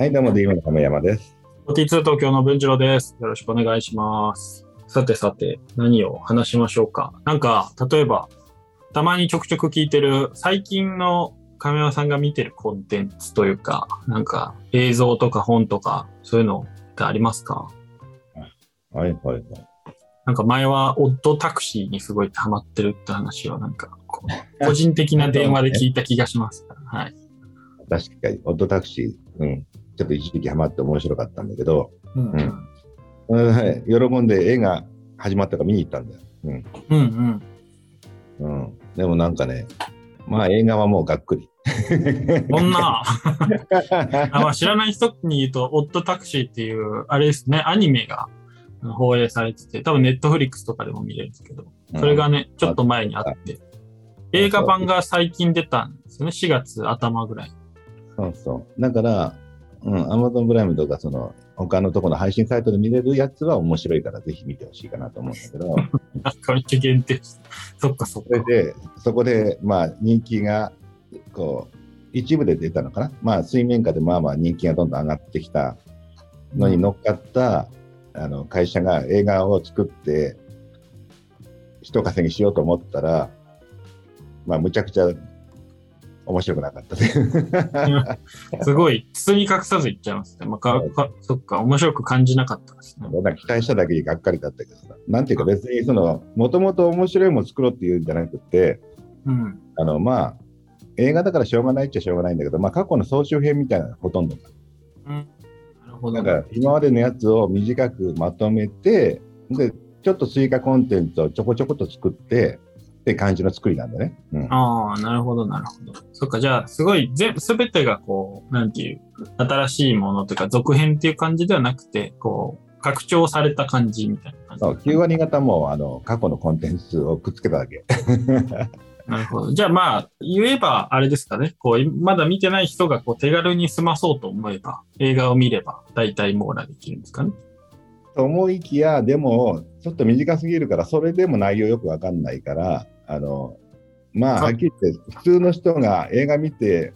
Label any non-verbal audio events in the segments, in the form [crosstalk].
はい、どうも、D の亀山です。42東京の文次郎です。よろしくお願いします。さてさて、何を話しましょうか。なんか、例えば、たまにちょくちょく聞いてる、最近の亀山さんが見てるコンテンツというか、なんか映像とか本とか、そういうのってありますか？はい、はい、はい。なんか前はオットタクシーにすごいハマってるって話をなんか、こう個人的な電話で聞いた気がします。はい。確かに、オットタクシー、うん。ちょっと一時期ハマって面白かったんだけど、うんうん。喜んで映画始まったから見に行ったんだよ。うん。うんうん。うん。でもなんかね、まあ映画はもうがっくり。こんな、[laughs] あまあ、知らない人に言うと、オットタクシーっていう、あれですね、アニメが放映されてて、多分ネットフリックスとかでも見れるんですけど、それがね、ちょっと前にあって、映画版が最近出たんですよね、4月頭ぐらい。そうそう。だから、うん、Amazon プライムとか、その、他のところの配信サイトで見れるやつは面白いから、ぜひ見てほしいかなと思うんだけど、[laughs] 限定。そっかそっか。それで、そこで、まあ、人気が、こう、一部で出たのかな？まあ、水面下でまあまあ人気がどんどん上がってきたのに乗っかった、あの会社が映画を作って、人稼ぎしようと思ったら、まあ、むちゃくちゃ面白くなかった。[laughs] すごい、包み隠さず言っちゃいますね。まあ、かかそっか、面白く感じなかったですね。なんか期待しただけにがっかりだったけどさ、なんていうか別にその、もともと面白いもの作ろうっていうんじゃなくて、うん。あの、まあ、映画だからしょうがないっちゃしょうがないんだけど、まあ、過去の総集編みたいなほとんど。うん、なるほど。なんか今までのやつを短くまとめて、で、ちょっと追加コンテンツをちょこちょこと作って、って感じの作りなんだね。うん。ああ、なるほど、なるほど。そっか、じゃあ、すごい、全部、すべてがこう、なんていう、新しいものというか、続編っていう感じではなくて、こう、拡張された感じみたいな感じ。そう、9割方もあの過去のコンテンツをくっつけただけ。[laughs] なるほど。じゃあまあ、言えば、あれですかね。こう、まだ見てない人がこう手軽に済まそうと思えば、映画を見れば、大体網羅できるんですかね。と思いきや、でも、ちょっと短すぎるから、それでも内容よくわかんないから、あの、まあ、あはっきり言って、普通の人が映画見て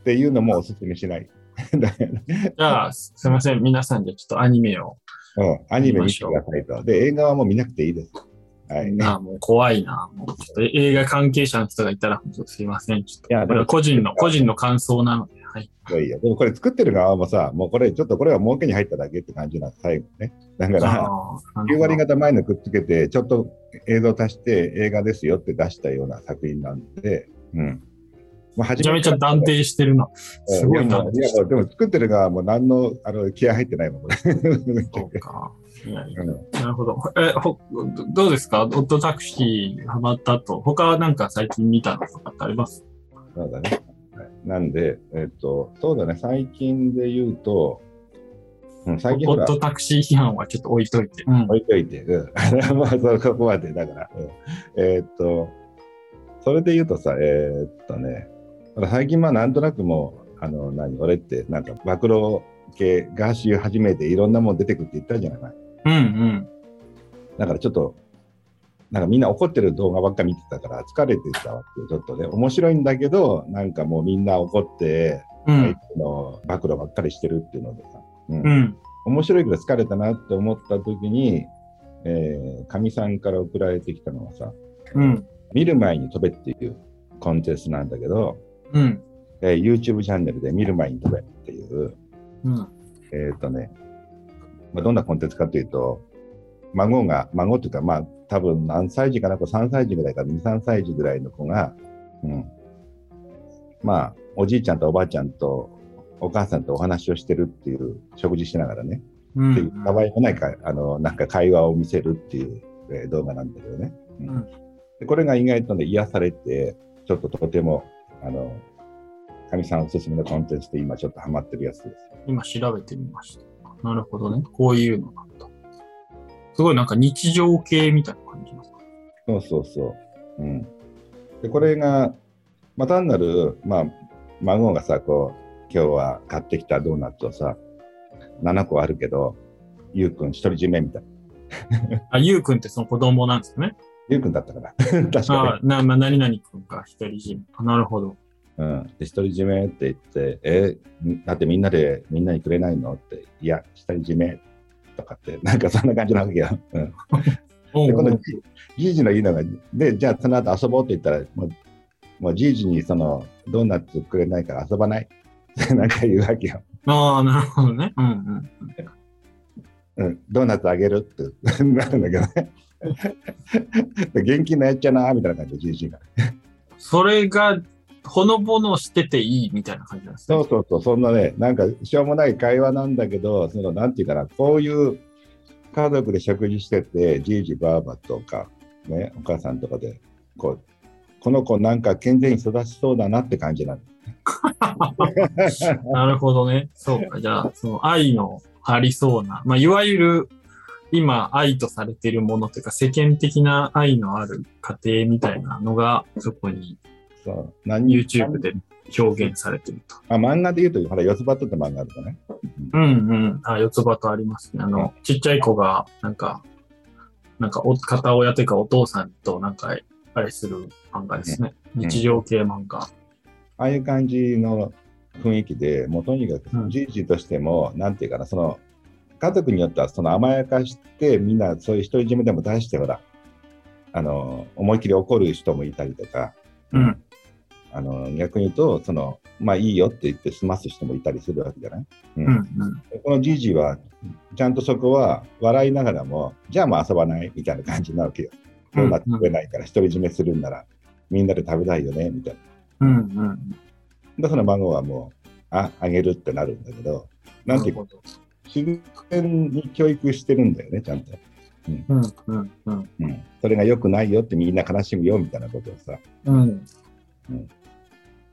っていうのもおすすめしない。[laughs] じゃあ、すいません。皆さんでちょっとアニメを。うん、アニメ見てくださいと。で、映画はもう見なくていいです。はい。なあ、もう怖いな。もうちょっと映画関係者の人がいたら、すいません。ちょっと。個人の、個人の感想なので、はい。いやいや、でもこれ作ってる側もさ、もうこれ、ちょっとこれは儲けに入っただけって感じなんです、最後ね。だから、あ9割方前のくっつけて、ちょっと映像足して映画ですよって出したような作品なんで、うん。まあ、めちゃめちゃ断定してるな。すごいな。いやでも作ってる側も何のあの気合入ってないもん、これ。そうか。なるほど。え、ほ、どどうですか？オットタクシーハマった後、他はなんか最近見たのとかってあります？そうだね。はいなんで、えっと、そうだね、最近で言うと、うん、最近ほら、オットタクシー批判はちょっと置いといて。うん。置いといて、うん、[laughs] まあ、そここまで、だから、うんえーっと、それで言うとさ、えーっとね、最近、まあ、なんとなくもう、あの、何、俺って、なんか、暴露系、ガーシー始めていろんなもん出てくって言ったじゃない。うんうん。だからちょっと、なんかみんな怒ってる動画ばっか見てたから疲れてたわけよ、ちょっとね。面白いんだけど、なんかもうみんな怒って、うん。の暴露ばっかりしてるっていうのでさ。うんうん。面白いけど疲れたなって思った時に、えー、かみさんから送られてきたのはさ、うん。見る前に飛べっていうコンテンツなんだけど、うん。えー YouTube チャンネルで見る前に飛べっていう、うん。えっ、とね、まあ、どんなコンテンツかというと、孫が、孫っていうか、まあ、多分何歳児かな、これ3歳児ぐらいから2、3歳児ぐらいの子が、うん。まあ、おじいちゃんとおばあちゃんとお母さんとお話をしてるっていう、食事しながらね、うん。っていう、かわいもないか、あの、なんか会話を見せるっていう、えー動画なんだけどね。うんうんでこれが意外とね、癒されて、ちょっととても、あの、かみさんおすすめのコンテンツで今ちょっとハマってるやつです。今調べてみました。なるほどね。こういうのなんだ。すごいなんか日常系みたいな感じですか？そうそうそう。うん。で、これが、まあ、単なる、まあ、孫がさ、こう、今日は買ってきたドーナツをさ、7個あるけど、ゆうくん独り占めみたいな。[laughs] あ、ゆうくんってその子供なんですね？ゆうくんだったかな？[laughs] 確かあな、まあ、何々くんか、一人占め。あなるほど。うん。で、独り占めって言って、え、だってみんなで、みんなにくれないの？って、いや、独り占めとかって、なんかそんな感じなわけよ。うん。[laughs] で、このじじいじの言うのが、で、じゃあその後遊ぼうって言ったら、もう、もうじいじにその、ドーナツくれないから遊ばない？[laughs] なんか言うわけよ。ああ、なるほどね。うんうん。うん、ドーナツあげるって [laughs] なるんだけどね。で現金のやっちゃな、みたいな感じで、じいじが。それが、ほのぼのしてていいみたいな感じなんですね。そうそうそう、そんなね、なんかしょうもない会話なんだけど、そのなんていうかな、こういう家族で食事してて、じいじばあばとか、ね、お母さんとかで、こう、この子なんか健全に育ちそうだなって感じなの。[laughs] なるほどね。そうか。じゃあ、その愛のありそうな、まあ、いわゆる今愛とされているものというか、世間的な愛のある家庭みたいなのが、そこに何？YouTube で表現されてると。あ漫画で言うと、ほら、四つ葉とって漫画あるかね。うんうん。あ、四つ葉とありますね。あの、ちっちゃい子が、なんか、なんかお、片親というかお父さんとなんか、あれする漫画ですね。ん日常系漫画。ああいう感じの雰囲気で、もうとにかくうんじいじとしても、なんていうかな、その家族によってはその甘やかして、みんなそういう独り占めでも出して、ほら、あの思いっきり怒る人もいたりとか、うん。あの逆に言うと、そのまあいいよって言って済ます人もいたりするわけじゃない、ううんうん。このじいじは、ちゃんとそこは笑いながらも、じゃあもう遊ばない？みたいな感じなわけよ。どうなってくれないから、独り占めするんなら、みんなで食べたいよね？みたいな。うんうん。で、その孫はもう、あ、あげるってなるんだけど、なんていうか。自然に教育してるんだよね、ちゃんと。うんうんうん。うん。それが良くないよってみんな悲しむよみたいなことをさ。うん。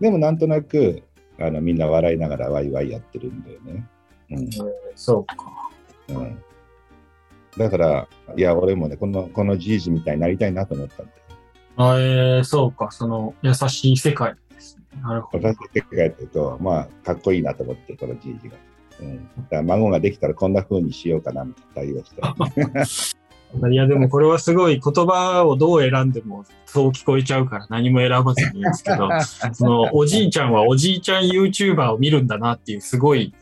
でもなんとなく、あのみんな笑いながらワイワイやってるんだよね。うん。そうか。うん、だから、いや、俺もね、この、このじいじみたいになりたいなと思ったんだよ。あえー、そうか。その、優しい世界ですね。なるほど。私って考えてると、まあ、かっこいいなと思って、このじいじが。うん。だから孫ができたらこんな風にしようかな、みたいな対応して。[laughs] いや、でもこれはすごい言葉をどう選んでもそう聞こえちゃうから何も選ばずにいいんですけど、[laughs] そのおじいちゃんはおじいちゃん YouTuber を見るんだなっていうすごい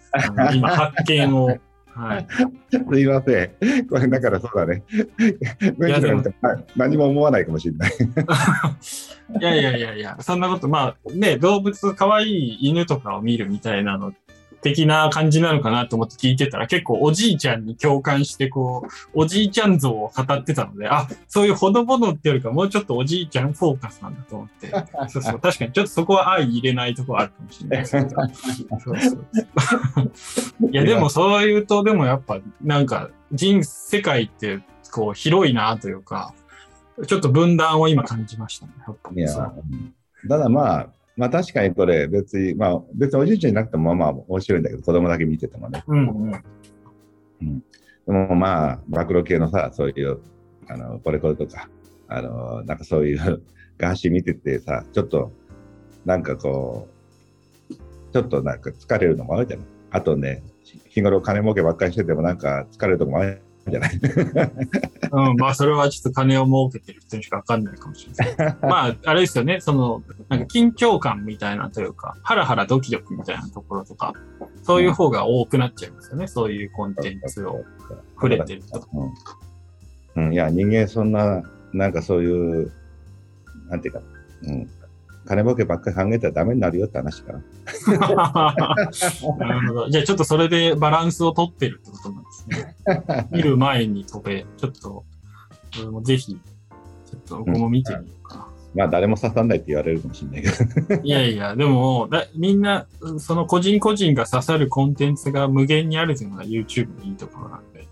今発見を、はい。[laughs] すいません。これだからそうだね。[laughs] 何も思わないかもしれない。[laughs] いやいやいやいや、そんなこと、まあね、動物、可愛い犬とかを見るみたいなの、的な感じなのかなと思って聞いてたら、結構おじいちゃんに共感して、こう、おじいちゃん像を語ってたので、あ、そういうほのぼのってよりか、もうちょっとおじいちゃんフォーカスなんだと思って、そうそう、確かにちょっとそこは相入れないとこあるかもしれないですけど。そうそういや、でもそういうと、でもやっぱ、なんか、人、世界って、こう、広いなというか、ちょっと分断を今感じましたね。いや、ただまあ、まあ確かにこれ別に、まあ別におじいちゃんじゃなくてもまあまあ面白いんだけど、子供だけ見ててもね。うんうん。でもまあ、暴露系のさ、そういう、あの、これこれとか、あの、なんかそういうガーシー見ててさ、ちょっと、なんかこう、ちょっとなんか疲れるのもあるじゃない。あとね、日頃金儲けばっかりしててもなんか疲れるとこもあるじゃない。うん、まあ、それはちょっと金を儲けてる人にしかわかんないかもしれない。[laughs] まあ、あれですよね、その、なんか緊張感みたいなというか、ハラハラドキドキみたいなところとか、そういう方が多くなっちゃいますよね、そういうコンテンツを触れてると。うん。うん、いや、人間そんな、なんかそういう、なんていうか、うん。金儲けばっかり考えたらダメになるよって話かな。[laughs] なるほど。じゃあちょっとそれでバランスを取ってるってことなんですね。[laughs] 見る前に飛べ、ちょっと、俺もぜひ、ちょっと僕も見てみようかな。まあ誰も刺さんないって言われるかもしれないけど。[laughs] いやいや、でもだ、みんな、その個人個人が刺さるコンテンツが無限にあるというのが YouTube のいいところなんで、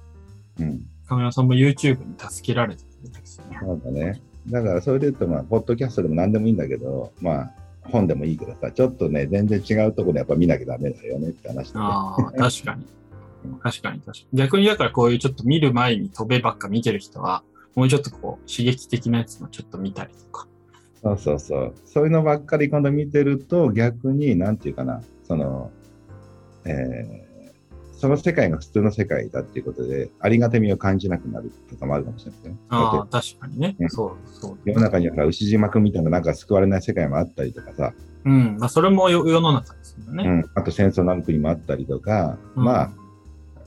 うん。カメラさんも YouTube に助けられてるんですよね。そうだね。だからそれで言うと、まあ、ポッドキャストでも何でもいいんだけど、まあ、本でもいいけどさ、ちょっとね、全然違うところでやっぱ見なきゃダメだよねって話で、ね。ああ、確かに。確かに確かに。逆にだからこういうちょっと見る前に飛べばっか見てる人は、もうちょっとこう刺激的なやつもちょっと見たりとか。そうそうそう。そういうのばっかり今度見てると、逆に、なんていうかな、その、えーその世界が普通の世界だっていうことで、ありがたみを感じなくなるとかもあるかもしれないですね。ああ、確かにね。うんそう、そう。世の中にはさ牛島君みたいななんか救われない世界もあったりとかさ、うん。まあ、それもよ世の中ですよね。うん、あと戦争なん国もあったりとか、うんまあ、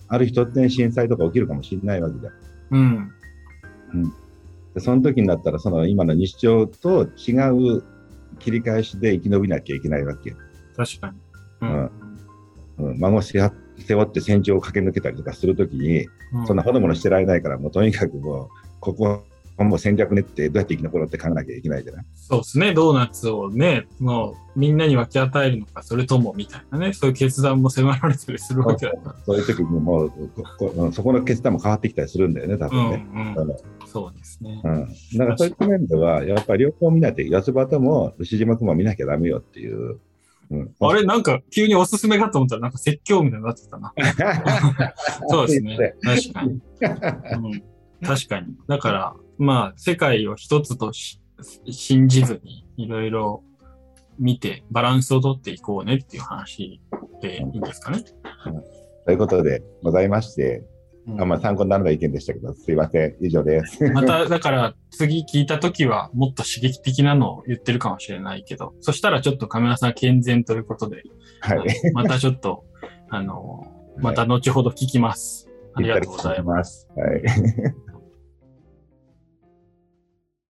ある日突然震災とか起きるかもしれないわけだよ。うん。でその時になったら、その今の日常と違う切り返しで生き延びなきゃいけないわけよ。確かに。ううんうん、孫を背負背負って戦場を駆け抜けたりとかするときに、うんそんなほのぼのしてられないから、もうとにかくもう、ここはもう戦略練ってどうやって生き残ろうって考えなきゃいけないじゃない？そうですね。ドーナツをね、もうみんなに分け与えるのか、それともみたいなね、そういう決断も迫られたりするわけだから。そういう時にもうここうんそこの決断も変わってきたりするんだよね、多うん分ね。うん。うんそうですね。うん、だからそういった面では、やっぱり両方見ないと、四つ葉とも牛島君も見なきゃダメよっていう。うん、あれ、なんか急におすすめかと思ったら、なんか説教みたいになってたな。[laughs] そうですね。確かに。うん、確かに。だから、まあ、世界を一つとし信じずに、いろいろ見て、バランスをとっていこうねっていう話でいいんですかね。ということでございまして、うんあまあ、参考にならない意見でしたけど、すいません、以上です。[laughs] また、だから、次聞いたときは、もっと刺激的なのを言ってるかもしれないけど、そしたらちょっとカメラさん健全ということで、はい。またちょっと、あの、また後ほど聞きます。ありがとうございます。はい。